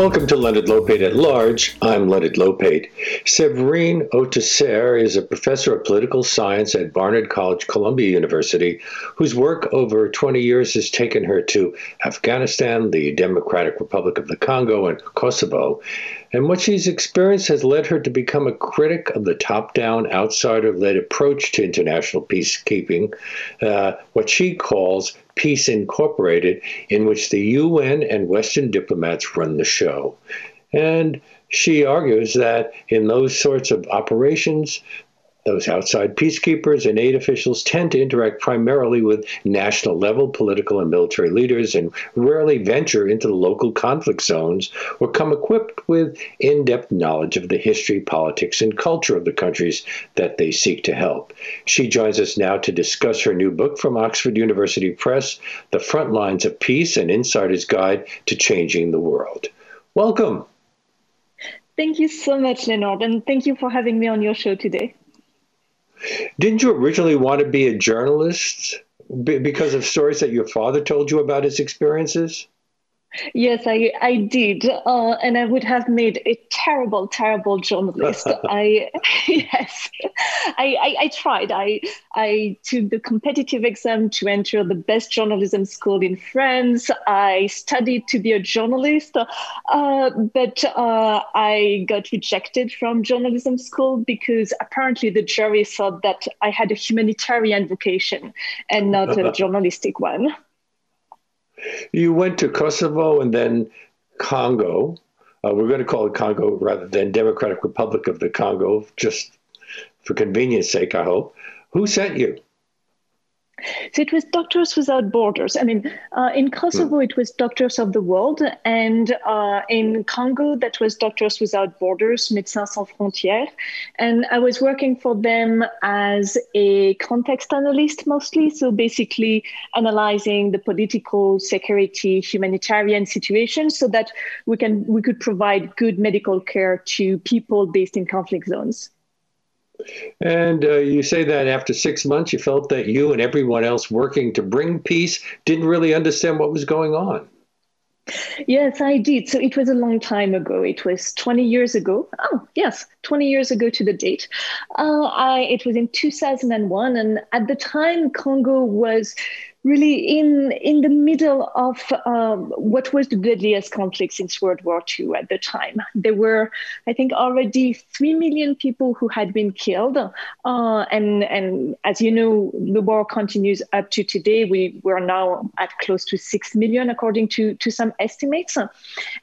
Welcome to Leonard Lopate at Large. I'm Leonard Lopate. Séverine Autesserre is a professor of political science at Barnard College, Columbia University, whose work over 20 years has taken her to Afghanistan, the Democratic Republic of the Congo, and Kosovo. And what she's experienced has led her to become a critic of the top down, outsider led approach to international peacekeeping, uh, what she calls Peace Incorporated, in which the UN and Western diplomats run the show. And she argues that in those sorts of operations, those outside peacekeepers and aid officials tend to interact primarily with national level political and military leaders and rarely venture into the local conflict zones or come equipped with in depth knowledge of the history, politics, and culture of the countries that they seek to help. She joins us now to discuss her new book from Oxford University Press, The Front Lines of Peace An Insider's Guide to Changing the World. Welcome. Thank you so much, Leonard, and thank you for having me on your show today. Didn't you originally want to be a journalist because of stories that your father told you about his experiences? Yes, I, I did. Uh, and I would have made a terrible, terrible journalist. I, yes, I, I, I, tried. I, I took the competitive exam to enter the best journalism school in France. I studied to be a journalist, uh, but uh, I got rejected from journalism school because apparently the jury thought that I had a humanitarian vocation and not a journalistic one. You went to Kosovo and then Congo. Uh, we're going to call it Congo rather than Democratic Republic of the Congo, just for convenience sake, I hope. Who sent you? So it was Doctors Without Borders. I mean, uh, in Kosovo, hmm. it was Doctors of the World, and uh, in Congo, that was Doctors Without Borders, Médecins Sans Frontières. And I was working for them as a context analyst mostly, so basically analyzing the political, security, humanitarian situation, so that we can we could provide good medical care to people based in conflict zones. And uh, you say that after six months, you felt that you and everyone else working to bring peace didn't really understand what was going on. Yes, I did. So it was a long time ago. It was 20 years ago. Oh, yes, 20 years ago to the date. Uh, I, it was in 2001. And at the time, Congo was really in in the middle of um, what was the deadliest conflict since World War II at the time. There were, I think, already three million people who had been killed, uh, and and as you know, the war continues up to today. We we're now at close to six million, according to to some estimates.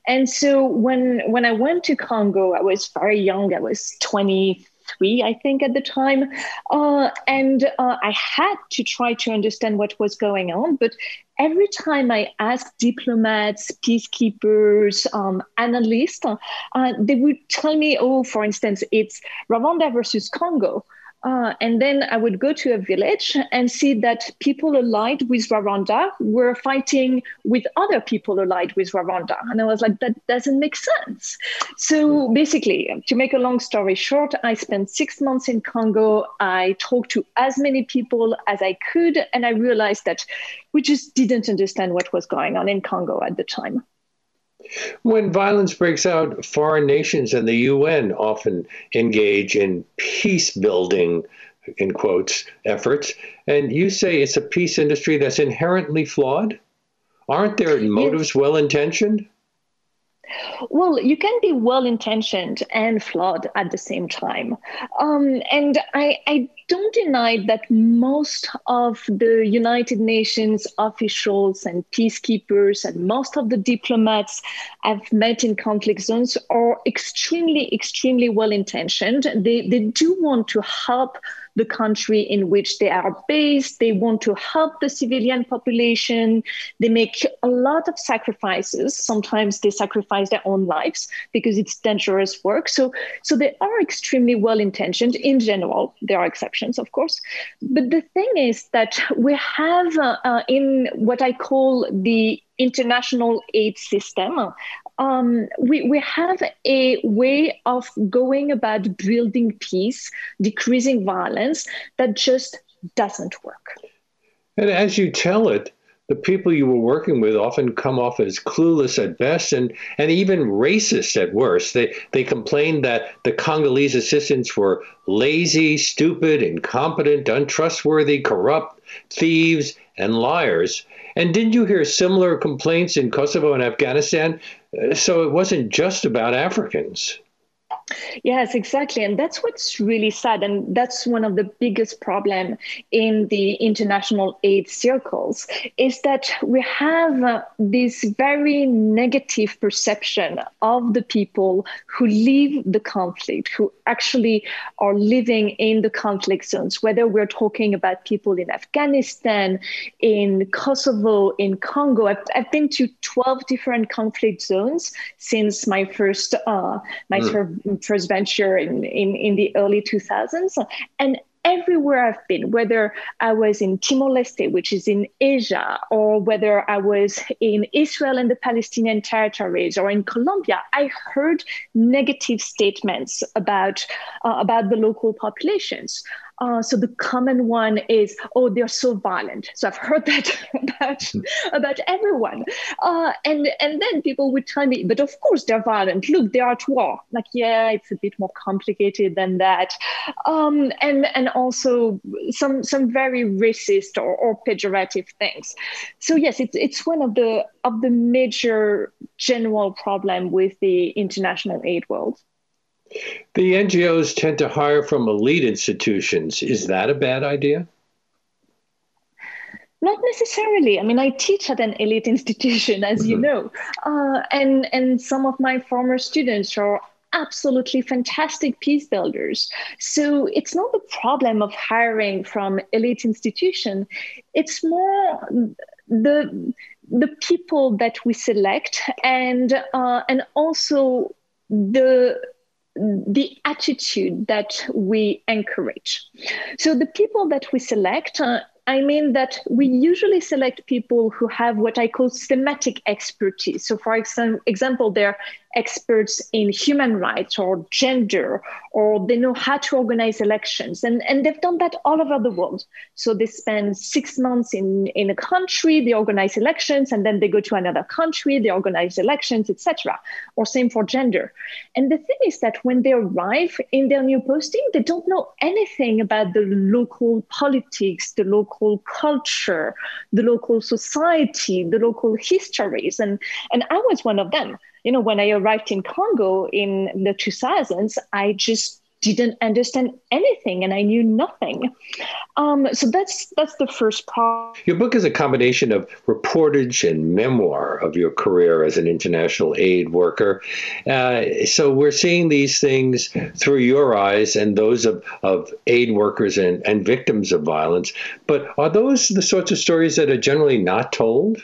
And so when when I went to Congo, I was very young. I was twenty three, I think, at the time. Uh, and uh, I had to try to understand what was going on. But every time I asked diplomats, peacekeepers, um, analysts, uh, they would tell me, oh, for instance, it's Rwanda versus Congo. Uh, and then I would go to a village and see that people allied with Rwanda were fighting with other people allied with Rwanda. And I was like, that doesn't make sense. So basically, to make a long story short, I spent six months in Congo. I talked to as many people as I could. And I realized that we just didn't understand what was going on in Congo at the time. When violence breaks out, foreign nations and the UN often engage in peace building, in quotes, efforts. And you say it's a peace industry that's inherently flawed? Aren't their motives well intentioned? Well, you can be well intentioned and flawed at the same time. Um, and I, I don't deny that most of the United Nations officials and peacekeepers and most of the diplomats I've met in conflict zones are extremely, extremely well intentioned. They, they do want to help the country in which they are based. They want to help the civilian population. They make a lot of sacrifices. Sometimes they sacrifice their own lives because it's dangerous work. So, so they are extremely well intentioned in general. There are exceptions, of course. But the thing is that we have uh, uh, in what I call the international aid system, um, we, we have a way of going about building peace, decreasing violence that just doesn't work. And as you tell it, the people you were working with often come off as clueless at best and, and even racist at worst. They, they complained that the Congolese assistants were lazy, stupid, incompetent, untrustworthy, corrupt, thieves, and liars. And didn't you hear similar complaints in Kosovo and Afghanistan? Uh, so it wasn't just about Africans. Yes, exactly. And that's what's really sad. And that's one of the biggest problem in the international aid circles is that we have uh, this very negative perception of the people who leave the conflict, who actually are living in the conflict zones, whether we're talking about people in Afghanistan, in Kosovo, in Congo. I've, I've been to 12 different conflict zones since my first, uh, my mm first venture in, in, in the early 2000s. And everywhere I've been, whether I was in Timor Leste, which is in Asia, or whether I was in Israel and the Palestinian territories, or in Colombia, I heard negative statements about uh, about the local populations. Uh, so the common one is, oh, they're so violent. So I've heard that about about everyone, uh, and and then people would tell me, but of course they're violent. Look, they're at war. Like, yeah, it's a bit more complicated than that, um, and and also some some very racist or, or pejorative things. So yes, it's it's one of the of the major general problem with the international aid world. The NGOs tend to hire from elite institutions. Is that a bad idea? Not necessarily. I mean, I teach at an elite institution, as mm-hmm. you know, uh, and and some of my former students are absolutely fantastic peace builders. So it's not the problem of hiring from elite institution. It's more the the people that we select and uh, and also the the attitude that we encourage. So the people that we select uh, I mean that we usually select people who have what I call thematic expertise. So, for example, they're experts in human rights or gender, or they know how to organize elections. And, and they've done that all over the world. So, they spend six months in, in a country, they organize elections, and then they go to another country, they organize elections, etc. Or same for gender. And the thing is that when they arrive in their new posting, they don't know anything about the local politics, the local culture, the local society, the local histories. And, and I was one of them. You know, when I arrived in Congo in the 2000s, I just didn't understand anything and I knew nothing. Um, so that's that's the first problem. Your book is a combination of reportage and memoir of your career as an international aid worker. Uh, so we're seeing these things through your eyes and those of, of aid workers and, and victims of violence. But are those the sorts of stories that are generally not told?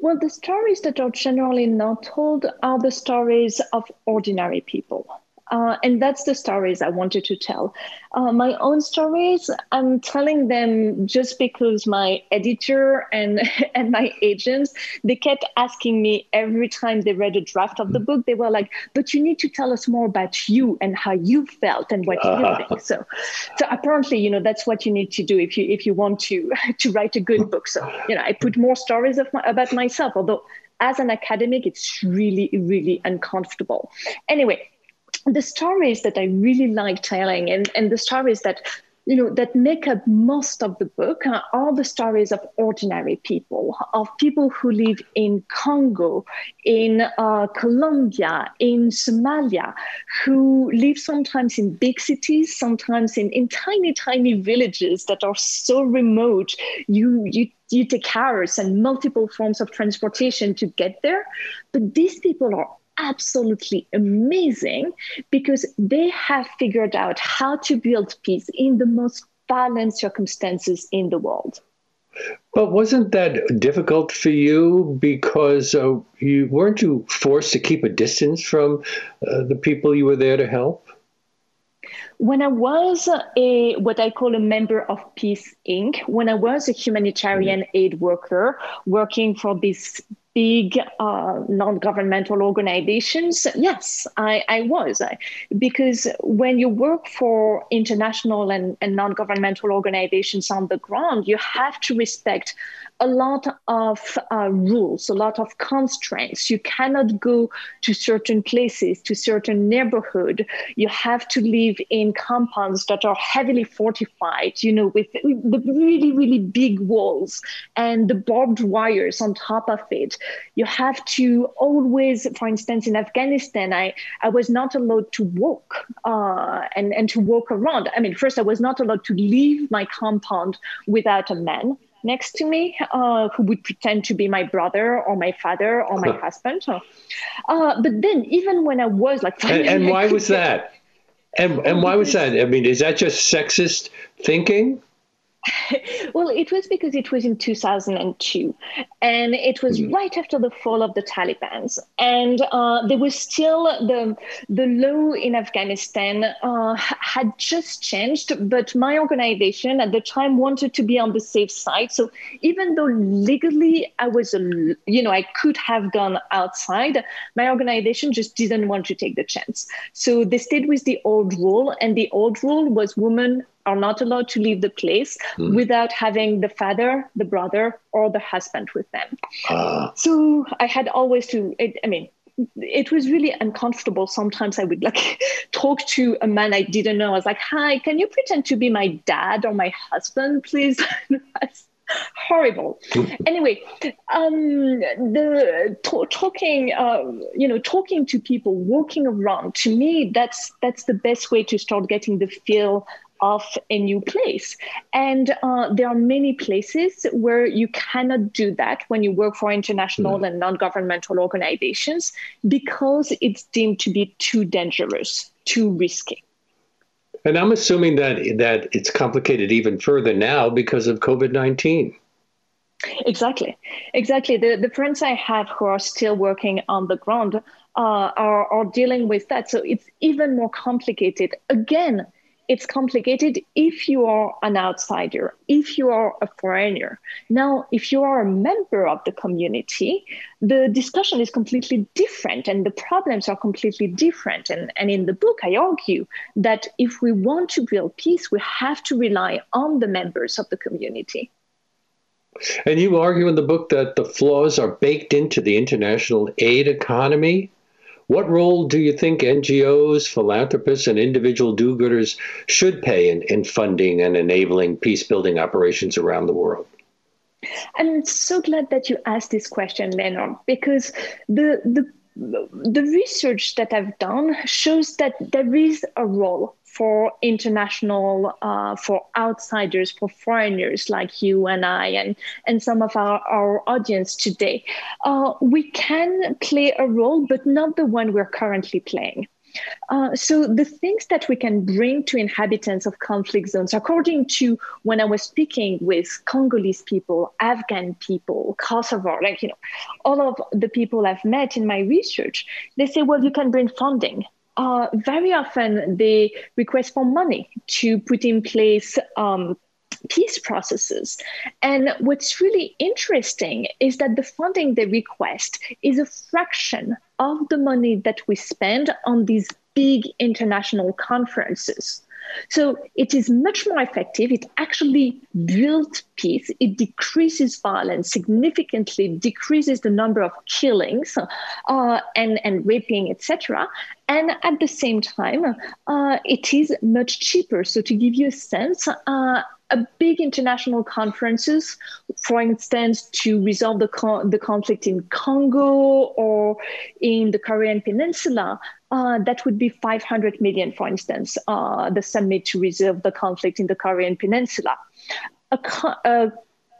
Well, the stories that are generally not told are the stories of ordinary people. Uh, and that's the stories I wanted to tell. Uh, my own stories, I'm telling them just because my editor and and my agents they kept asking me every time they read a draft of the book. They were like, "But you need to tell us more about you and how you felt and what uh-huh. you think." So, so apparently, you know, that's what you need to do if you if you want to to write a good book. So, you know, I put more stories of my, about myself, although as an academic, it's really, really uncomfortable. Anyway, the stories that I really like telling and, and the stories that you know that make up most of the book are the stories of ordinary people of people who live in congo in uh, colombia in somalia who live sometimes in big cities sometimes in, in tiny tiny villages that are so remote. You you you take hours and multiple forms of transportation to get there. But these people are absolutely amazing because they have figured out how to build peace in the most violent circumstances in the world. But wasn't that difficult for you because uh, you weren't you forced to keep a distance from uh, the people you were there to help? When I was a what I call a member of Peace Inc., when I was a humanitarian mm-hmm. aid worker working for this big uh, non-governmental organizations. Yes i, I was. I, because when you work for international and, and non-governmental organizations on the ground you have to respect a lot of uh, rules, a lot of constraints. You cannot go to certain places, to certain neighborhood. You have to live in compounds that are heavily fortified, you know, with the really, really big walls and the barbed wires on top of it. You have to always, for instance, in Afghanistan, I, I was not allowed to walk uh, and, and to walk around. I mean, first, I was not allowed to leave my compound without a man next to me uh, who would pretend to be my brother or my father or my husband. Uh, but then, even when I was like, and, and why was that? And and why was that? I mean, is that just sexist thinking? well, it was because it was in 2002, and it was mm-hmm. right after the fall of the Taliban, and uh, there was still the the law in Afghanistan uh, had just changed, but my organization at the time wanted to be on the safe side. So even though legally I was, you know, I could have gone outside, my organization just didn't want to take the chance. So they stayed with the old rule, and the old rule was women are not allowed to leave the place mm. without having the father, the brother, or the husband with them. Uh. So I had always to, it, I mean, it was really uncomfortable. Sometimes I would like talk to a man I didn't know. I was like, "Hi, can you pretend to be my dad or my husband, please?" That's horrible. anyway, um, the talking, uh, you know, talking to people, walking around. To me, that's that's the best way to start getting the feel of a new place. And uh, there are many places where you cannot do that when you work for international mm. and non governmental organizations because it's deemed to be too dangerous, too risky. And I'm assuming that that it's complicated even further now because of COVID nineteen. Exactly, exactly. The the friends I have who are still working on the ground uh, are are dealing with that, so it's even more complicated. Again, it's complicated if you are an outsider, if you are a foreigner. Now, if you are a member of the community, the discussion is completely different and the problems are completely different. And, and in the book, I argue that if we want to build peace, we have to rely on the members of the community. And you argue in the book that the flaws are baked into the international aid economy what role do you think NGOs, philanthropists, and individual do gooders should play in, in funding and enabling peace building operations around the world? I'm so glad that you asked this question, Leonard, because the, the the research that I've done shows that there is a role for international, uh, for outsiders, for foreigners like you and I, and, and some of our, our audience today. Uh, we can play a role, but not the one we're currently playing. Uh, so the things that we can bring to inhabitants of conflict zones, according to when I was speaking with Congolese people, Afghan people, Kosovo, like you know, all of the people I've met in my research, they say, well, you can bring funding uh, very often they request for money to put in place um, peace processes. And what's really interesting is that the funding they request is a fraction of the money that we spend on these big international conferences. So it is much more effective. It actually builds peace. It decreases violence significantly, decreases the number of killings uh, and, and raping, etc. And at the same time, uh, it is much cheaper. So to give you a sense, uh, a big international conferences, for instance, to resolve the, the conflict in Congo or in the Korean Peninsula, uh, that would be 500 million, for instance, uh, the summit to resolve the conflict in the Korean Peninsula. A co- a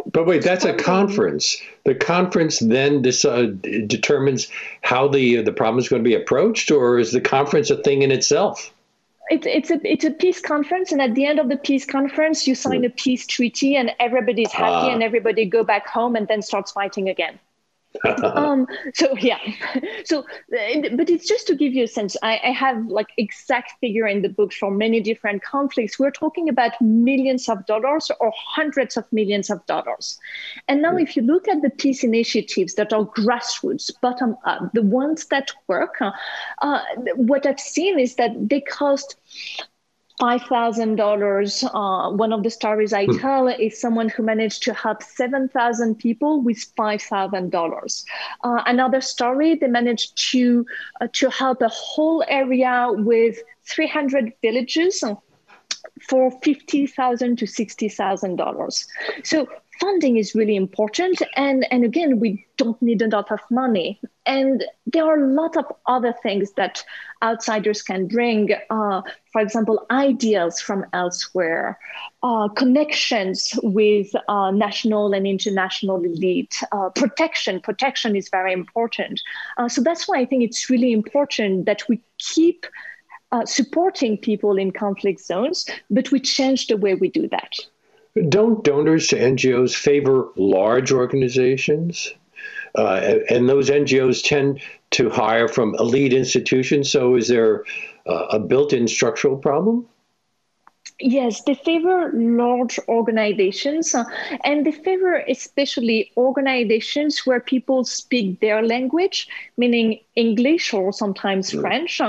but wait, that's a conference. The conference then decide, determines how the the problem is going to be approached, or is the conference a thing in itself? It's it's a it's a peace conference, and at the end of the peace conference, you sign a peace treaty, and everybody's happy, uh, and everybody go back home, and then starts fighting again. um, so yeah, so but it's just to give you a sense. I, I, have like exact figure in the book for many different conflicts. We're talking about millions of dollars or hundreds of millions of dollars. And now, if you look at the peace initiatives that are grassroots, bottom up, the ones that work, uh, what I've seen is that they cost $5,000. Uh, one of the stories I hmm. tell is someone who managed to help 7,000 people with $5,000. Uh, another story, they managed to, uh, to help a whole area with 300 villages for 50,000 to $60,000. So funding is really important. And, and again, we don't need a lot of money. And there are a lot of other things that outsiders can bring. Uh, for example, ideas from elsewhere, uh, connections with uh, national and international elite, uh, protection. Protection is very important. Uh, so that's why I think it's really important that we keep uh, supporting people in conflict zones, but we change the way we do that. Don't donors to NGOs favor large organizations? Uh, and those NGOs tend to hire from elite institutions. So, is there uh, a built in structural problem? Yes, they favor large organizations uh, and they favor especially organizations where people speak their language, meaning English or sometimes French,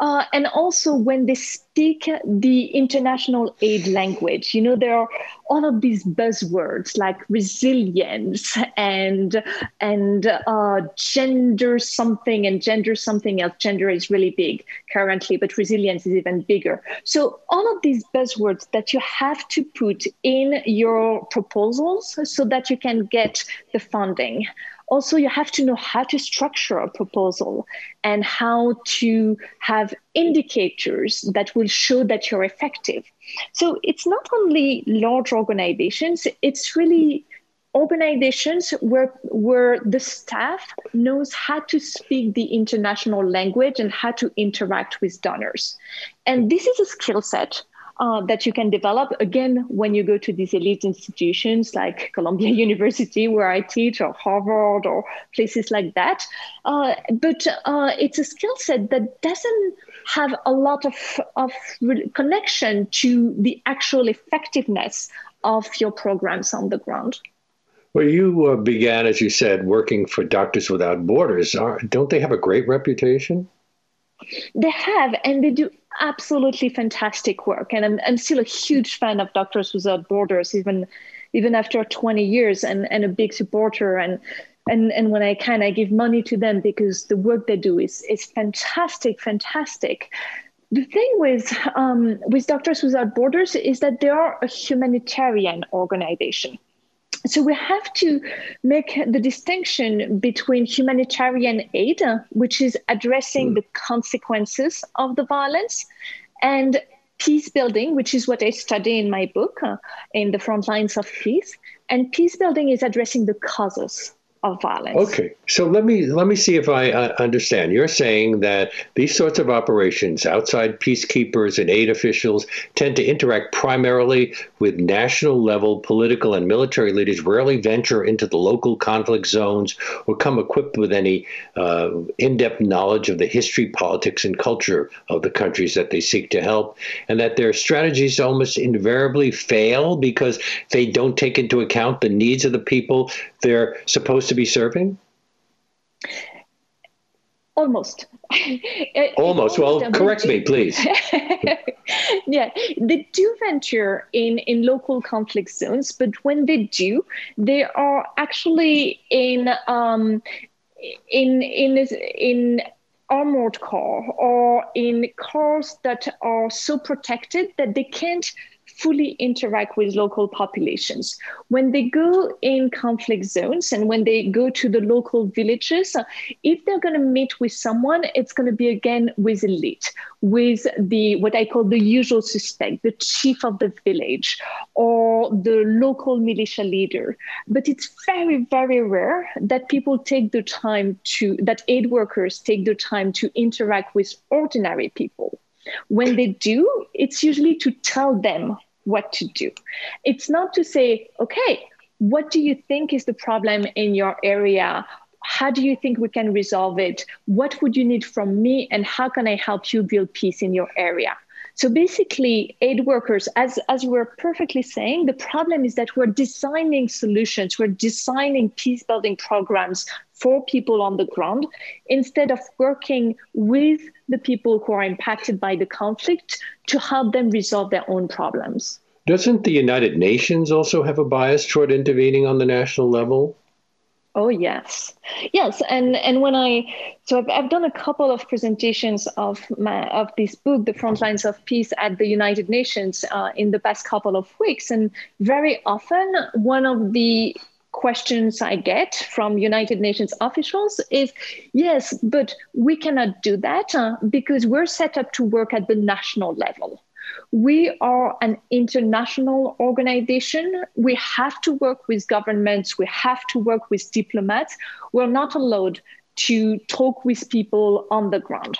uh, and also when they speak the international aid language. You know, there are all of these buzzwords like resilience and and uh, gender something and gender something else. Gender is really big currently, but resilience is even bigger. So all of these buzzwords that you have to put in your proposals so that you can get the funding also you have to know how to structure a proposal and how to have indicators that will show that you're effective. So it's not only large organizations it's really organizations where where the staff knows how to speak the international language and how to interact with donors. And this is a skill set uh, that you can develop again when you go to these elite institutions like Columbia University, where I teach, or Harvard, or places like that. Uh, but uh, it's a skill set that doesn't have a lot of, of connection to the actual effectiveness of your programs on the ground. Well, you uh, began, as you said, working for Doctors Without Borders. Don't they have a great reputation? They have, and they do absolutely fantastic work. And I'm, I'm still a huge fan of Doctors Without Borders, even even after 20 years, and, and a big supporter. And and and when I can, I give money to them because the work they do is is fantastic, fantastic. The thing with um, with Doctors Without Borders is that they are a humanitarian organization so we have to make the distinction between humanitarian aid, which is addressing mm. the consequences of the violence, and peace building, which is what I study in my book, uh, in the front lines of peace. And peace building is addressing the causes of violence. Okay, so let me let me see if I uh, understand. You're saying that these sorts of operations, outside peacekeepers and aid officials, tend to interact primarily with national level political and military leaders. Rarely venture into the local conflict zones or come equipped with any uh, in-depth knowledge of the history, politics, and culture of the countries that they seek to help, and that their strategies almost invariably fail because they don't take into account the needs of the people they're supposed to be serving? Almost. Almost. Well, correct me, please. yeah, they do venture in, in local conflict zones, but when they do, they are actually in um, in in in armored car or in cars that are so protected that they can't fully interact with local populations. When they go in conflict zones and when they go to the local villages, if they're going to meet with someone, it's going to be again with elite, with the what I call the usual suspect, the chief of the village or the local militia leader. But it's very, very rare that people take the time to, that aid workers take the time to interact with ordinary people. When they do, it's usually to tell them what to do. It's not to say, okay, what do you think is the problem in your area? how do you think we can resolve it? What would you need from me? And how can I help you build peace in your area? So basically, aid workers, as, as we're perfectly saying, the problem is that we're designing solutions, we're designing peace building programs for people on the ground instead of working with the people who are impacted by the conflict to help them resolve their own problems. Doesn't the United Nations also have a bias toward intervening on the national level? Oh yes, yes, and and when I so I've, I've done a couple of presentations of my of this book, The Front Lines of Peace, at the United Nations uh, in the past couple of weeks, and very often one of the questions I get from United Nations officials is, yes, but we cannot do that uh, because we're set up to work at the national level. We are an international organization. We have to work with governments, we have to work with diplomats. We're not allowed to talk with people on the ground.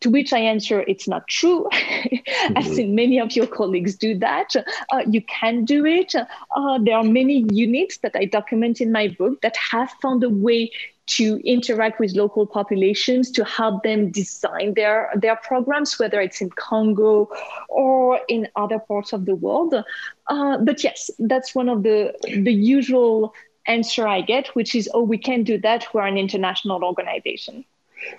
To which I answer, it's not true. mm-hmm. I've seen many of your colleagues do that. Uh, you can do it. Uh, there are many units that I document in my book that have found a way to interact with local populations to help them design their, their programs, whether it's in Congo or in other parts of the world. Uh, but yes, that's one of the, the usual answer I get, which is, oh, we can't do that. We're an international organization.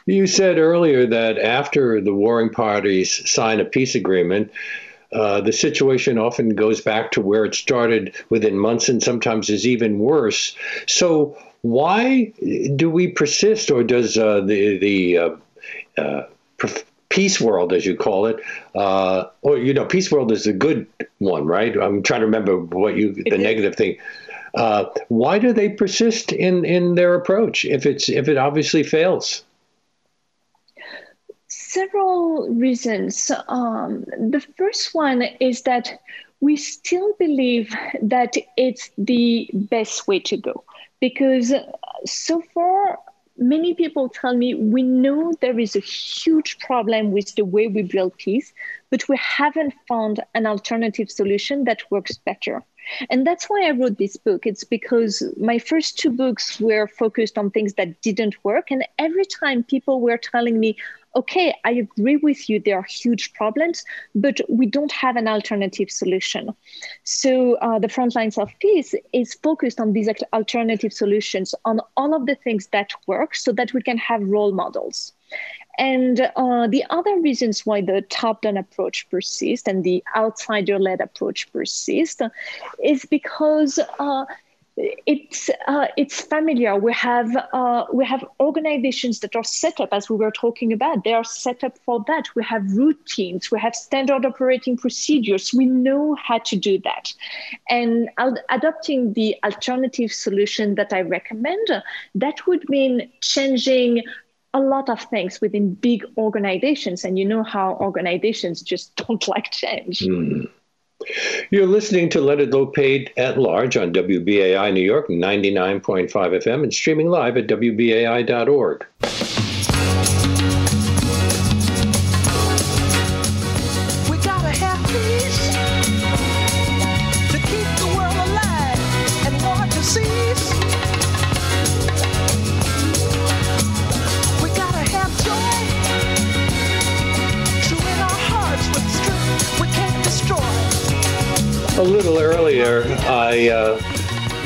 You said earlier that after the warring parties sign a peace agreement, uh, the situation often goes back to where it started within months and sometimes is even worse. So, why do we persist, or does uh, the the uh, uh, peace world, as you call it, uh, or you know, peace world is a good one, right? I'm trying to remember what you the negative thing. Uh, why do they persist in in their approach if it's if it obviously fails? Several reasons. Um, the first one is that we still believe that it's the best way to go because so far many people tell me we know there is a huge problem with the way we build peace but we haven't found an alternative solution that works better and that's why I wrote this book. It's because my first two books were focused on things that didn't work. And every time people were telling me, okay, I agree with you, there are huge problems, but we don't have an alternative solution. So uh, the front lines of peace is focused on these alternative solutions, on all of the things that work so that we can have role models. And uh, the other reasons why the top down approach persists and the outsider led approach persists is because uh, it's uh, it's familiar. We have uh, we have organizations that are set up as we were talking about. They are set up for that. We have routines. We have standard operating procedures. We know how to do that. And adopting the alternative solution that I recommend, that would mean changing a lot of things within big organizations, and you know how organizations just don't like change. Mm. You're listening to Leonard Lopate at Large on WBAI New York 99.5 FM and streaming live at WBAI.org. I uh,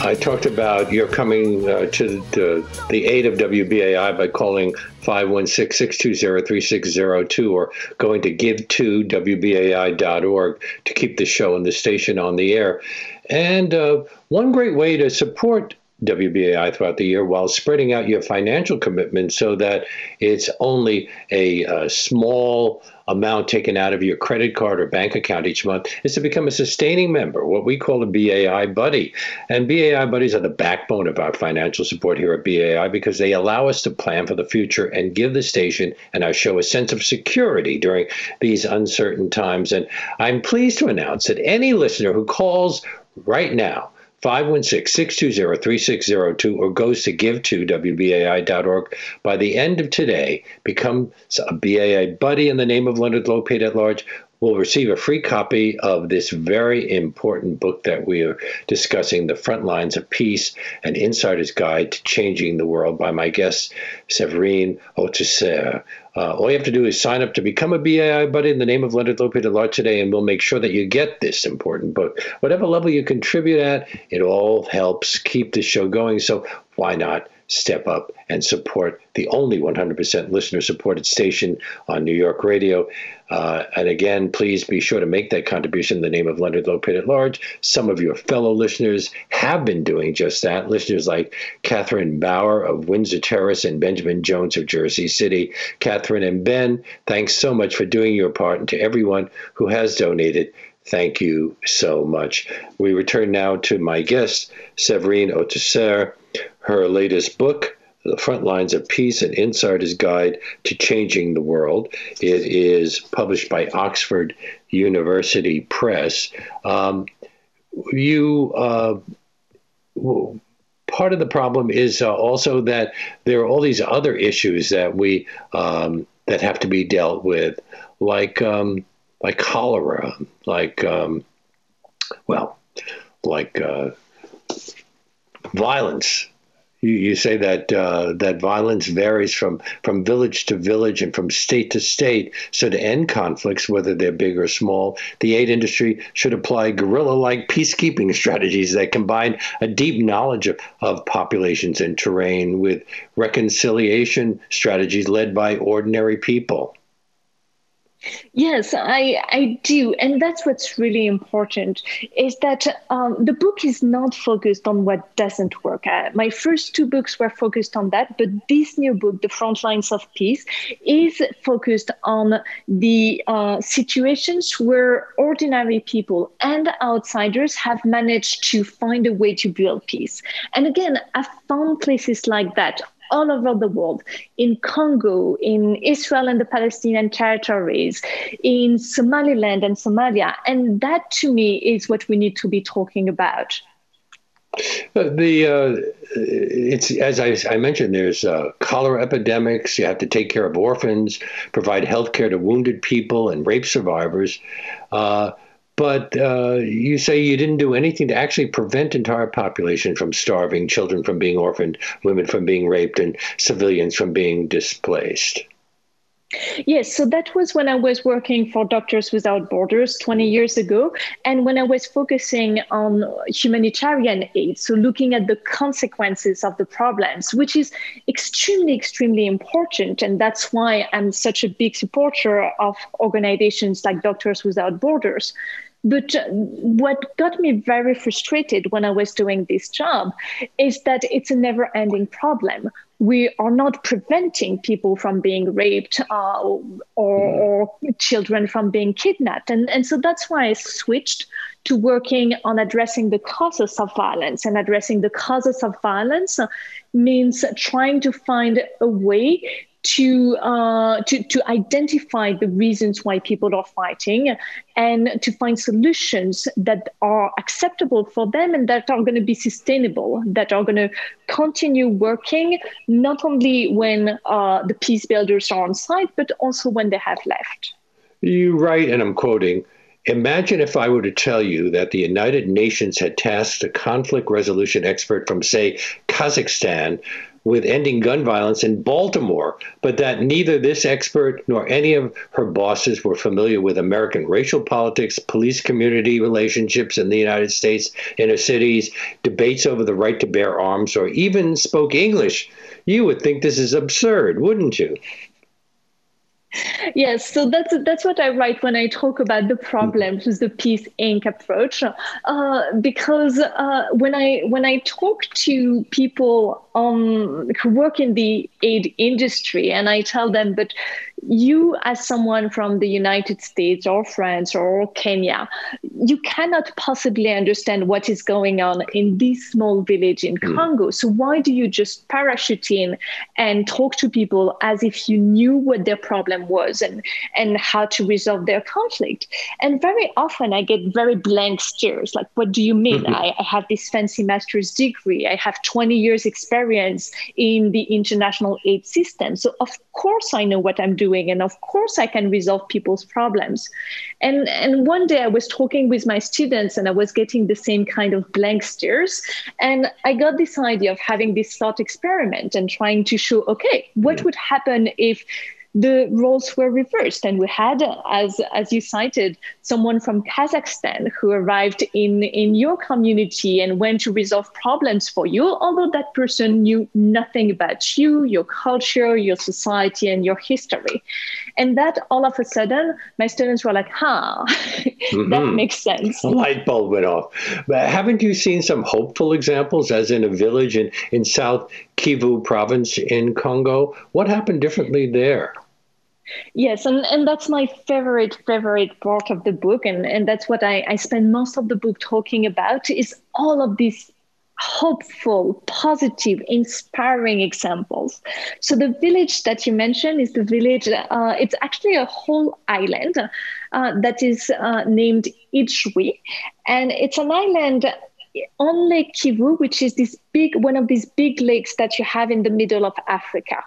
I talked about your coming uh, to the, the aid of WBAI by calling 516-620-3602 or going to give2wbai.org to keep the show and the station on the air. And uh, one great way to support WBAI throughout the year while spreading out your financial commitment so that it's only a, a, small amount taken out of your credit card or bank account each month is to become a sustaining member, what we call a BAI buddy. And BAI buddies are the backbone of our financial support here at BAI because they allow us to plan for the future and give the station and our show a sense of security during these uncertain times. And I'm pleased to announce that any listener who calls right now 516-620-3602 or goes to give2wbai.org. By the end of today, become a BAI buddy in the name of Leonard Lopate at large will receive a free copy of this very important book that we are discussing, The Front Lines of Peace An Insider's Guide to Changing the World, by my guest, Séverine Autesserre. Uh, all you have to do is sign up to become a BAI buddy in the name of Leonard Lopez Lopate Allard today, and we'll make sure that you get this important book. Whatever level you contribute at, it all helps keep the show going. So why not step up and support the only 100% listener supported station on New York radio? Uh, and again, please be sure to make that contribution in the name of Leonard Lopate at large. Some of your fellow listeners have been doing just that. Listeners like Catherine Bauer of Windsor Terrace and Benjamin Jones of Jersey City. Catherine and Ben, thanks so much for doing your part. And to everyone who has donated, thank you so much. We return now to my guest, Séverine Autesserre. Her latest book, the Front Lines of Peace An Insider's Guide to Changing the World. It is published by Oxford University Press. Um, you, uh, part of the problem is uh, also that there are all these other issues that we um, that have to be dealt with, like um, like cholera, like um, well, like uh, violence you, you say that uh, that violence varies from from village to village and from state to state. So to end conflicts, whether they're big or small, the aid industry should apply guerrilla-like peacekeeping strategies that combine a deep knowledge of, of populations and terrain with reconciliation strategies led by ordinary people. Yes, I, I do. And that's what's really important is that um, the book is not focused on what doesn't work. Uh, my first two books were focused on that, but this new book, The Front Lines of Peace, is focused on the uh, situations where ordinary people and outsiders have managed to find a way to build peace. And again, I've found places like that all over the world in Congo, in Israel and the Palestinian territories, in Somaliland and Somalia. And that to me is what we need to be talking about. Uh, the uh, it's as I, I mentioned, there's uh, cholera epidemics. You have to take care of orphans, provide health care to wounded people and rape survivors. Uh, but uh, you say you didn't do anything to actually prevent entire population from starving, children from being orphaned, women from being raped, and civilians from being displaced. Yes, so that was when I was working for Doctors Without Borders 20 years ago, and when I was focusing on humanitarian aid, so looking at the consequences of the problems, which is extremely, extremely important. And that's why I'm such a big supporter of organizations like Doctors Without Borders. But what got me very frustrated when I was doing this job is that it's a never ending problem. We are not preventing people from being raped uh, or, or, children from being kidnapped. And, and so that's why I switched to working on addressing the causes of violence. And addressing the causes of violence means trying to find a way to, uh, to, to identify the reasons why people are fighting and to find solutions that are acceptable for them and that are going to be sustainable, that are going to continue working not only when uh, the peace builders are on site, but also when they have left. You write, and I'm quoting, Imagine if I were to tell you that the United Nations had tasked a conflict resolution expert from, say, Kazakhstan with ending gun violence in Baltimore, but that neither this expert nor any of her bosses were familiar with American racial politics, police community relationships in the United States, inner cities, debates over the right to bear arms, or even spoke English. You would think this is absurd, wouldn't you? Yes so that's that's what i write when i talk about the problems with the peace inc approach. Uh, because uh, when i when i talk to people um, who work in the aid industry and i tell them but you as someone from the united states or france or kenya you cannot possibly understand what is going on in this small village in mm. congo. So why do you just parachute in and talk to people as if you knew what their problem was and and how to resolve their conflict? And very often i get very blank stares like what do you mean? Mm-hmm. I, I have this fancy master's degree. I have 20 years experience in the international aid system. So of course i know what i'm doing doing. And of course, I can resolve people's problems. And, and one day I was talking with my students and I was getting the same kind of blank stares. And I got this idea of having this thought experiment and trying to show okay, what would happen if the roles were reversed. And we had, as, as you cited, someone from Kazakhstan who arrived in, in your community and went to resolve problems for you, although that person knew nothing about you, your culture, your society, and your history. And that all of a sudden, my students were like, huh, mm-hmm. that makes sense. A light bulb went off. But haven't you seen some hopeful examples, as in a village in, in South Kivu province in Congo? What happened differently there? Yes, and, and that's my favorite, favorite part of the book. And, and that's what I, I spend most of the book talking about is all of these hopeful, positive, inspiring examples. So the village that you mentioned is the village, uh, it's actually a whole island uh, that is uh, named Ijwi. And it's an island on Lake Kivu, which is this big, one of these big lakes that you have in the middle of Africa.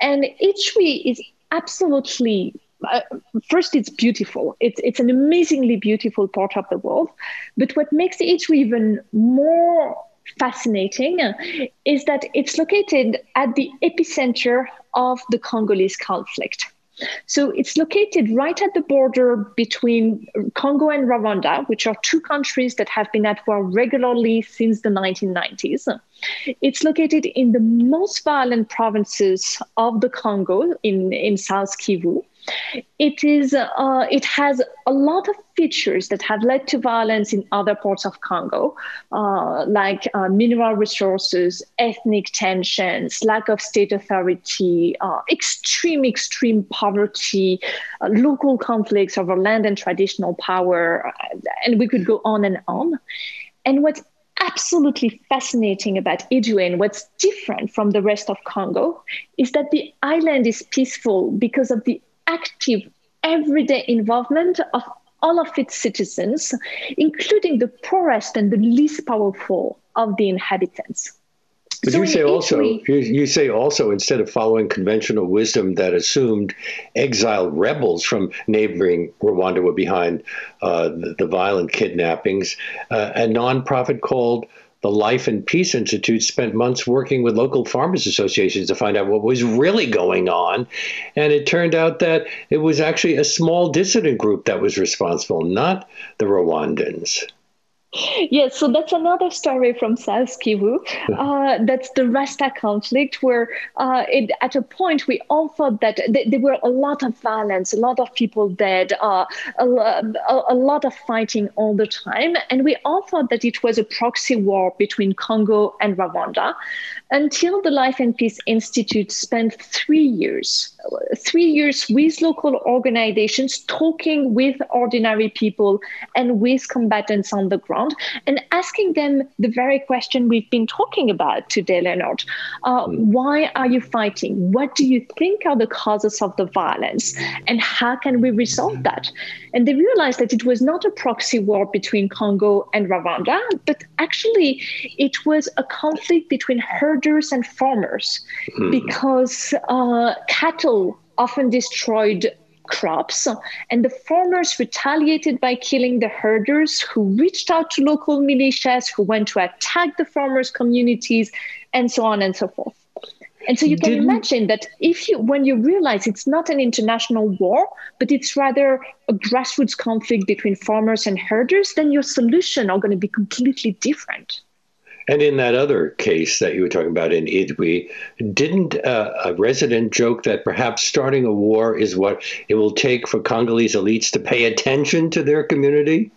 And Ijwi is absolutely uh, first it's beautiful. It's it's an amazingly beautiful part of the world. But what makes it even more fascinating is that it's located at the epicenter of the congolese conflict so it's located right at the border between Congo and Rwanda, which are two countries that have been at war regularly since the 1990s. It's located in the most violent provinces of the Congo in, in South Kivu. It is. Uh, it has a lot of features that have led to violence in other parts of Congo, uh, like uh, mineral resources, ethnic tensions, lack of state authority, uh, extreme, extreme poverty, uh, local conflicts over land and traditional power, uh, and we could go on and on. And what's absolutely fascinating about Ijwi, what's different from the rest of Congo, is that the island is peaceful because of the active everyday involvement of all of its citizens, including the poorest and the least powerful of the inhabitants. But so you say also you, you, say also instead of following conventional wisdom that assumed exiled rebels from neighboring Rwanda were behind uh, the, the, violent kidnappings, uh, a nonprofit called the Life and Peace Institute spent months working with local farmers associations to find out what was really going on. And it turned out that it was actually a small dissident group that was responsible, not the Rwandans. Yes, so that's another story from South Kivu. Uh, that's the Rasta conflict, where uh, it, at a point we all thought that th- there were a lot of violence, a lot of people dead, uh, a, a, a, lot of fighting all the time. And we all thought that it was a proxy war between Congo and Rwanda until the Life and Peace Institute spent three years, three years with local organizations talking with ordinary people and with combatants on the ground and asking them the very question we've been talking about today, Leonard. Uh, mm. Why are you fighting? What do you think are the causes of the violence? And how can we resolve that? And they realized that it was not a proxy war between Congo and Rwanda, but actually it was a conflict between her herders and farmers mm. because uh, cattle often destroyed crops and the farmers retaliated by killing the herders who reached out to local militias who went to attack the farmers communities and so on and so forth and so you can Didn't... imagine that if you when you realize it's not an international war but it's rather a grassroots conflict between farmers and herders then your solution are going to be completely different and in that other case that you were talking about in Ijwi, didn't uh, a resident joke that perhaps starting a war is what it will take for Congolese elites to pay attention to their community?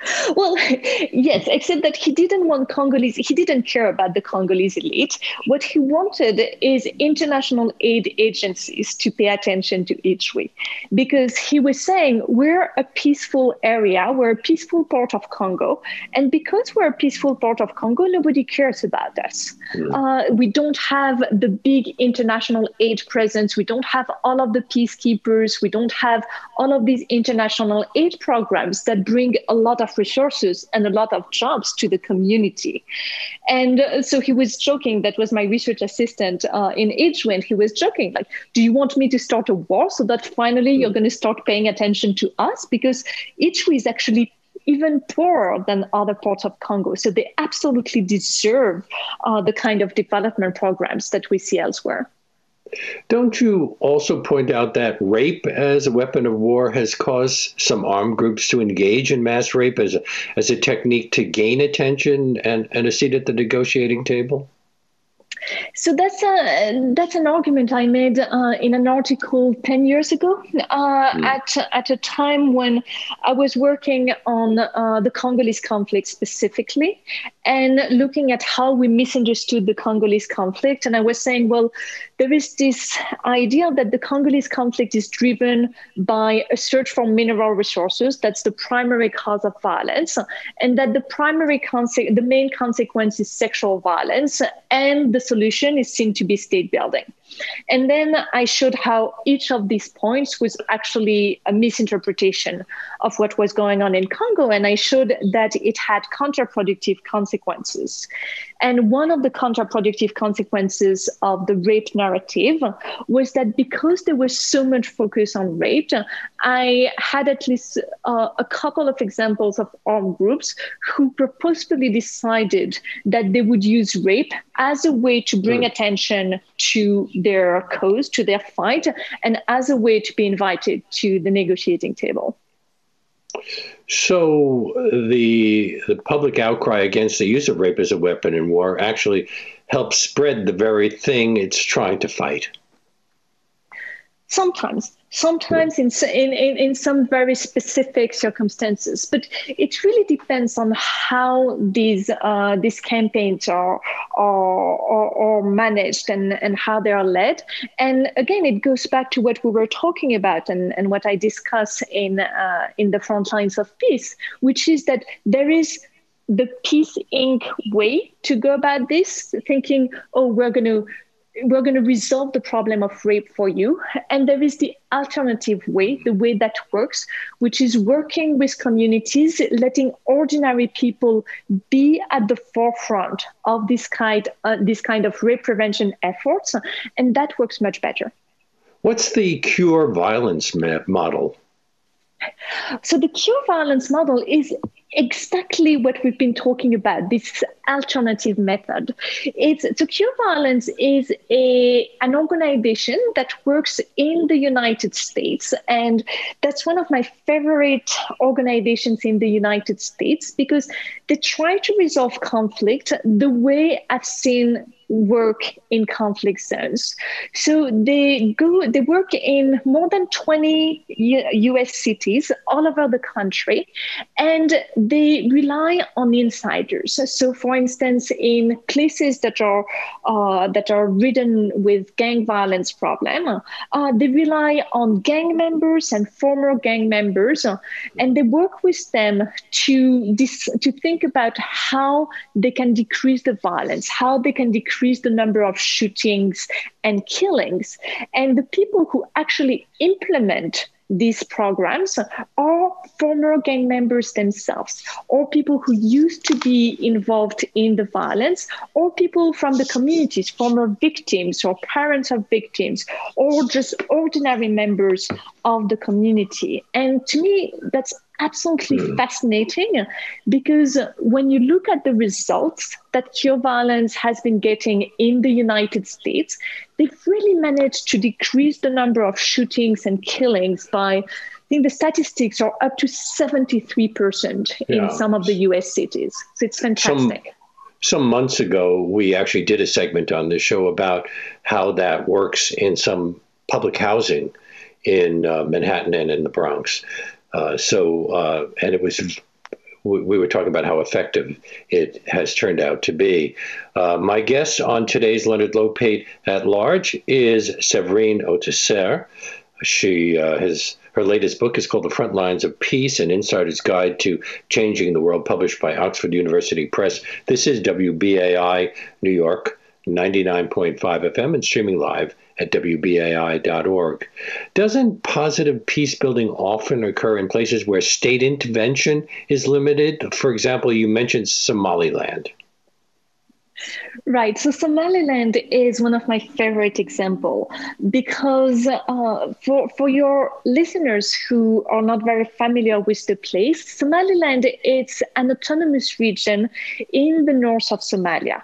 Well, yes, except that he didn't want Congolese, he didn't care about the Congolese elite. What he wanted is international aid agencies to pay attention to Ijwi because he was saying we're a peaceful area, we're a peaceful part of Congo. And because we're a peaceful part of Congo, nobody cares about us. Mm. Uh, we don't have the big international aid presence, we don't have all of the peacekeepers, we don't have all of these international aid programs that bring a lot of of resources and a lot of jobs to the community. And uh, so he was joking, that was my research assistant uh, in Ijwi. He was joking, like, do you want me to start a war so that finally you're going to start paying attention to us? Because Ituri is actually even poorer than other parts of Congo. So they absolutely deserve uh, the kind of development programs that we see elsewhere. Don't you also point out that rape as a weapon of war has caused some armed groups to engage in mass rape as a, as a technique to gain attention and, and a seat at the negotiating table? So that's a that's an argument I made uh, in an article ten years ago uh, mm. at at a time when I was working on uh, the Congolese conflict specifically and looking at how we misunderstood the Congolese conflict. And I was saying, well, there is this idea that the Congolese conflict is driven by a search for mineral resources. That's the primary cause of violence, and that the primary conse- the main consequence is sexual violence, and the solution is seen to be state building. And then I showed how each of these points was actually a misinterpretation of what was going on in Congo. And I showed that it had counterproductive consequences. And one of the counterproductive consequences of the rape narrative was that because there was so much focus on rape, I had at least uh, a couple of examples of armed groups who purposefully decided that they would use rape as a way to bring mm. attention to their cause, to their fight, and as a way to be invited to the negotiating table. So the the public outcry against the use of rape as a weapon in war actually helps spread the very thing it's trying to fight. Sometimes, sometimes in, in, in some very specific circumstances, but it really depends on how these uh, these campaigns are, are, are, are managed and, and how they are led. And again, it goes back to what we were talking about and, and what I discuss in uh, in the front lines of peace, which is that there is the Peace Inc. way to go about this, thinking, oh, we're going to we're going to resolve the problem of rape for you. And there is the alternative way, the way that works, which is working with communities, letting ordinary people be at the forefront of this kind, uh, this kind of rape prevention efforts. And that works much better. What's the cure violence model? So the cure violence model is exactly what we've been talking about this alternative method. It's to cure violence is a an organization that works in the united states and that's one of my favorite organizations in the united states because they try to resolve conflict the way i've seen work in conflict zones. So they go, they work in more than 20 U- US cities all over the country, and they rely on insiders. So, for instance, in places that are uh, that are ridden with gang violence problem, uh, they rely on gang members and former gang members, uh, and they work with them to dis- to think about how they can decrease the violence, how they can decrease increase the number of shootings and killings. And the people who actually implement these programs are former gang members themselves, or people who used to be involved in the violence, or people from the communities, former victims or parents of victims, or just ordinary members of the community. And to me, that's absolutely mm. fascinating because when you look at the results that cure violence has been getting in the United States, they've really managed to decrease the number of shootings and killings by, I think the statistics are up to 73% yeah. in some of the US cities. So it's fantastic. Some- some months ago, we actually did a segment on this show about how that works in some public housing in uh, Manhattan and in the Bronx. Uh, so, uh, and it was we were talking about how effective it has turned out to be. Uh, my guest on today's Leonard Lopate at Large is Séverine Autesserre. She uh, has her latest book is called The Front Lines of Peace: An Insider's Guide to Changing the World, published by Oxford University Press. This is WBAI New York, 99.5 FM, and streaming live at WBAI.org. Doesn't positive peace building often occur in places where state intervention is limited? For example, you mentioned Somaliland. Right. So Somaliland is one of my favorite example because uh, for for your listeners who are not very familiar with the place, Somaliland it's an autonomous region in the north of Somalia,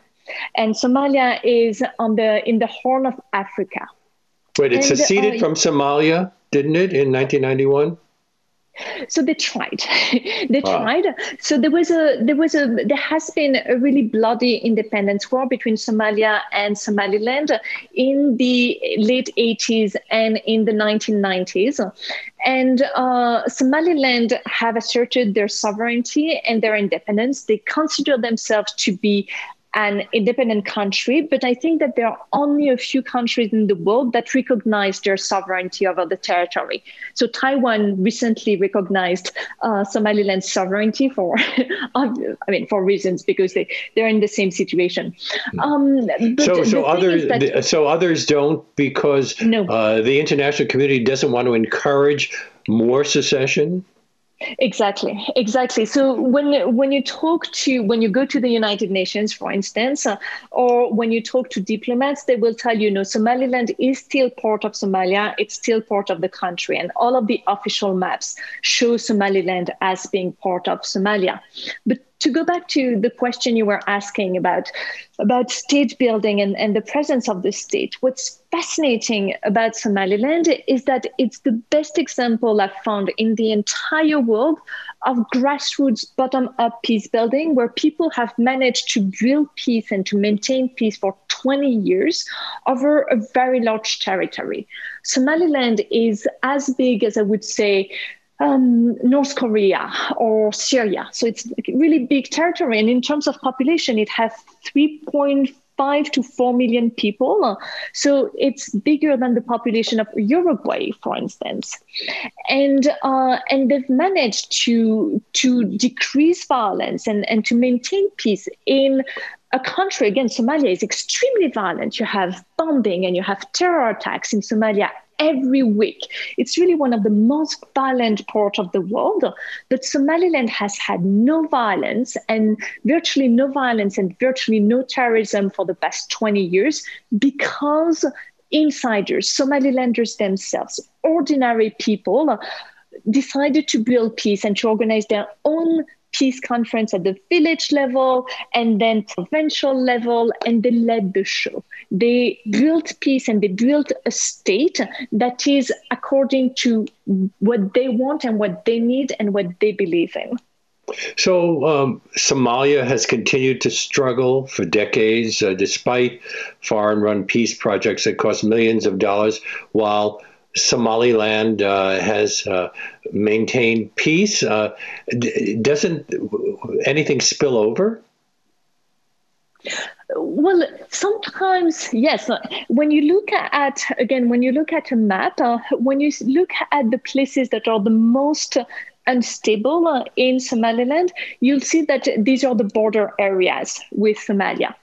and Somalia is on the in the Horn of Africa. Wait, it seceded uh, from Somalia, didn't it, in 1991? so they tried they wow. tried so there was a there was a there has been a really bloody independence war between somalia and somaliland in the late 80s and in the 1990s and uh, somaliland have asserted their sovereignty and their independence they consider themselves to be an independent country, but I think that there are only a few countries in the world that recognize their sovereignty over the territory. So Taiwan recently recognized uh, Somaliland's sovereignty for, I mean, for reasons because they they're in the same situation. Hmm. Um, so so others that, so others don't because no. uh, the international community doesn't want to encourage more secession. Exactly, exactly. So when when you talk to when you go to the United Nations, for instance, uh, or when you talk to diplomats, they will tell you, no, Somaliland is still part of Somalia. It's still part of the country, and all of the official maps show Somaliland as being part of Somalia. But to go back to the question you were asking about about state building and, and the presence of the state, what's fascinating about Somaliland is that it's the best example I've found in the entire world of grassroots bottom up peace building, where people have managed to build peace and to maintain peace for 20 years over a very large territory. Somaliland is as big as I would say um, North Korea or Syria. So it's really big territory. And in terms of population, it has 3.5 to 4 million people. So it's bigger than the population of Uruguay, for instance. And, uh, and they've managed to, to decrease violence and, and to maintain peace in a country, again, Somalia is extremely violent. You have bombing and you have terror attacks in Somalia every week. It's really one of the most violent parts of the world. But Somaliland has had no violence and virtually no violence and virtually no terrorism for the past 20 years because insiders, Somalilanders themselves, ordinary people, uh, decided to build peace and to organize their own peace conference at the village level and then provincial level, and they led the show. They built peace and they built a state that is according to what they want and what they need and what they believe in. So, um, Somalia has continued to struggle for decades, uh, despite foreign run peace projects that cost millions of dollars, while Somaliland uh, has uh, maintained peace. Uh, d- doesn't anything spill over? Well, sometimes yes. When you look at again, when you look at a map, uh, when you look at the places that are the most unstable uh, in Somaliland, you'll see that these are the border areas with Somalia.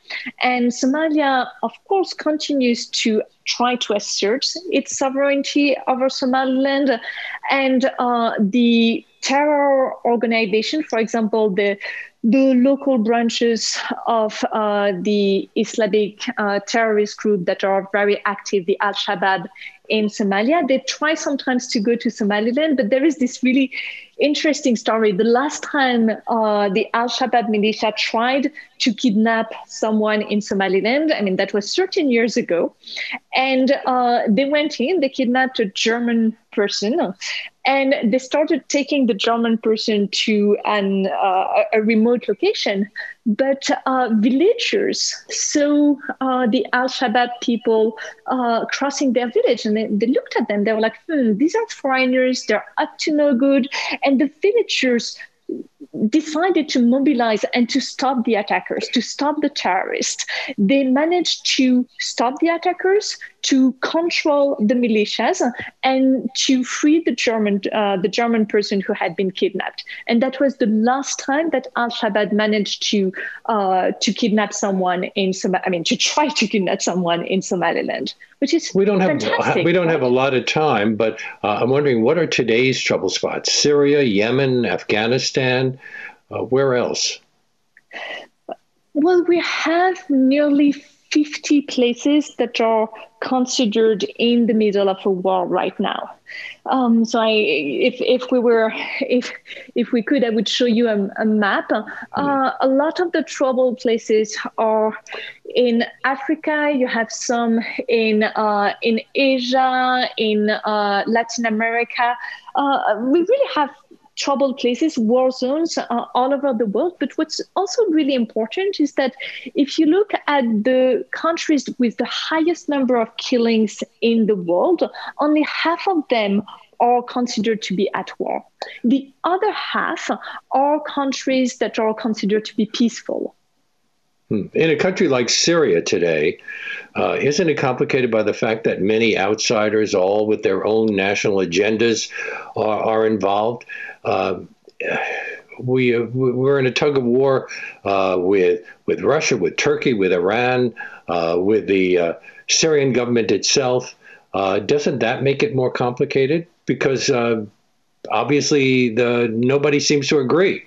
And Somalia, of course, continues to try to assert its sovereignty over Somaliland. And uh, the terror organization, for example, the the local branches of uh, the Islamic uh, terrorist group that are very active, the Al Shabaab in Somalia, they try sometimes to go to Somaliland, but there is this really interesting story. The last time uh, the Al Shabaab militia tried to kidnap someone in Somaliland, I mean, that was 13 years ago, and uh, they went in, they kidnapped a German person, and they started taking the German person to an, uh, a remote location. But uh, villagers saw uh, the Al Shabaab people uh, crossing their village and they, they, looked at them. They were like, hmm, these are foreigners, they're up to no good. And the villagers decided to mobilize and to stop the attackers, to stop the terrorists. They managed to stop the attackers, to control the militias and to free the German uh, the German person who had been kidnapped. And that was the last time that Al Shabaab managed to uh, to kidnap someone in Som- I mean to try to kidnap someone in Somaliland, which is we don't have we don't have a lot of time, but uh, I'm wondering what are today's trouble spots? Syria, Yemen, Afghanistan, uh, where else? Well, we have nearly 50 places that are considered in the middle of a war right now. Um, so I, if if we were, if if we could, I would show you a, a map. Uh, a lot of the trouble places are in Africa. You have some in uh, in Asia, in uh, Latin America. Uh, we really have troubled places, war zones uh, all over the world. But what's also really important is that if you look at the countries with the highest number of killings in the world, only half of them are considered to be at war. The other half are countries that are considered to be peaceful. Hmm. In a country like Syria today, uh, isn't it complicated by the fact that many outsiders, all with their own national agendas, are, are involved? Uh, we we're in a tug of war uh, with with Russia, with Turkey, with Iran, uh, with the uh, Syrian government itself. Uh, doesn't that make it more complicated? Because uh, obviously, the nobody seems to agree.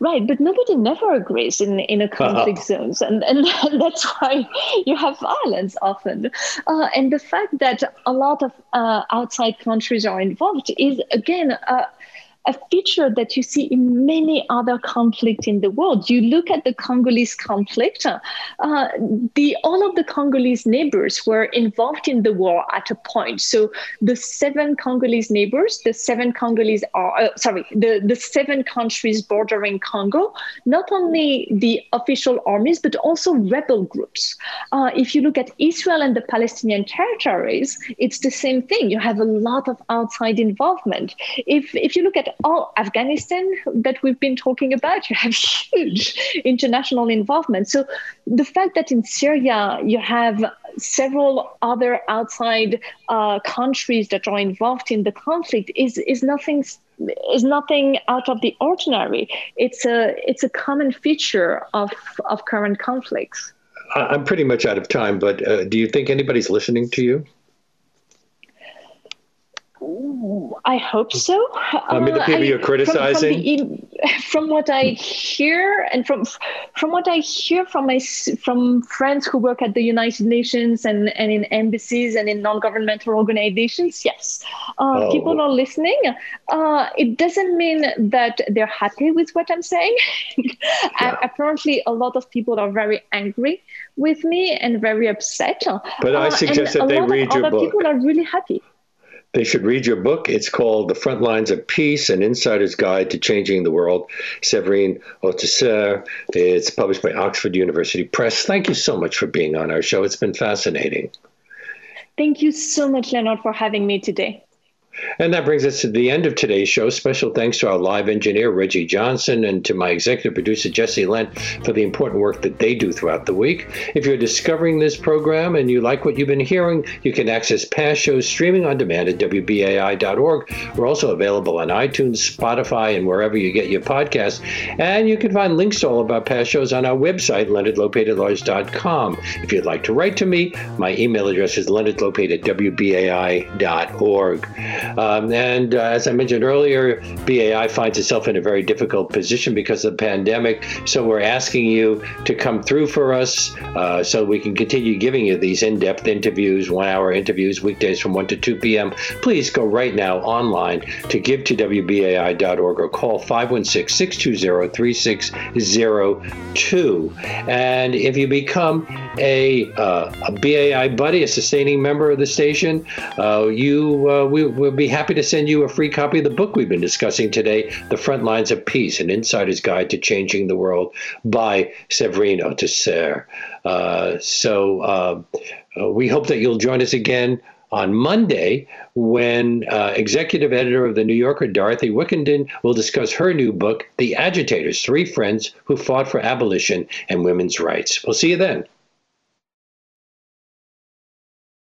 Right, but nobody never agrees in, in a conflict uh zones, and, and that's why you have violence often. Uh, and the fact that a lot of uh, outside countries are involved is again a feature that you see in many other conflicts in the world. You look at the Congolese conflict, uh, the, all of the Congolese neighbors were involved in the war at a point. So the seven Congolese neighbors, the seven Congolese are, uh, sorry, the, the seven countries bordering Congo, not only the official armies, but also rebel groups. Uh, if you look at Israel and the Palestinian territories, it's the same thing. You have a lot of outside involvement. If, if you look at all Afghanistan that we've been talking about, you have huge international involvement. So the fact that in Syria you have several other outside uh, countries that are involved in the conflict is is nothing is nothing out of the ordinary. It's a it's a common feature of of current conflicts. I'm pretty much out of time, but uh, do you think anybody's listening to you? I hope so. I mean, the people uh, you're criticizing. From, from, the, from, what I hear, and from from what I hear from my from friends who work at the United Nations and, and in embassies and in non-governmental organizations, yes, uh, oh. people are listening. Uh, it doesn't mean that they're happy with what I'm saying. yeah. Apparently, a lot of people are very angry with me and very upset. But I uh, suggest that they read your book. People are really happy. They should read your book. It's called The Front Lines of Peace An Insider's Guide to Changing the World. Séverine Autesserre. It's published by Oxford University Press. Thank you so much for being on our show. It's been fascinating. Thank you so much, Leonard, for having me today. And that brings us to the end of today's show. Special thanks to our live engineer, Reggie Johnson, and to my executive producer, Jesse Lent, for the important work that they do throughout the week. If you're discovering this program and you like what you've been hearing, you can access past shows streaming on demand at WBAI.org. We're also available on iTunes, Spotify, and wherever you get your podcasts. And you can find links to all of our past shows on our website, leonardlopate.com. If you'd like to write to me, my email address is leonardlopate at WBAI.org. Um, and uh, as I mentioned earlier, BAI finds itself in a very difficult position because of the pandemic. So we're asking you to come through for us uh, so we can continue giving you these in depth interviews, one hour interviews, weekdays from 1 to 2 p.m. Please go right now online to give to WBAI.org or call 516 620 3602. And if you become a, uh, a BAI buddy, a sustaining member of the station, uh, you uh, we, we'll be happy to send you a free copy of the book we've been discussing today, The Front Lines of Peace An Insider's Guide to Changing the World by Séverine Autesserre. Uh, so uh, we hope that you'll join us again on Monday when uh, executive editor of The New Yorker, Dorothy Wickenden, will discuss her new book, The Agitators Three Friends Who Fought for Abolition and Women's Rights. We'll see you then.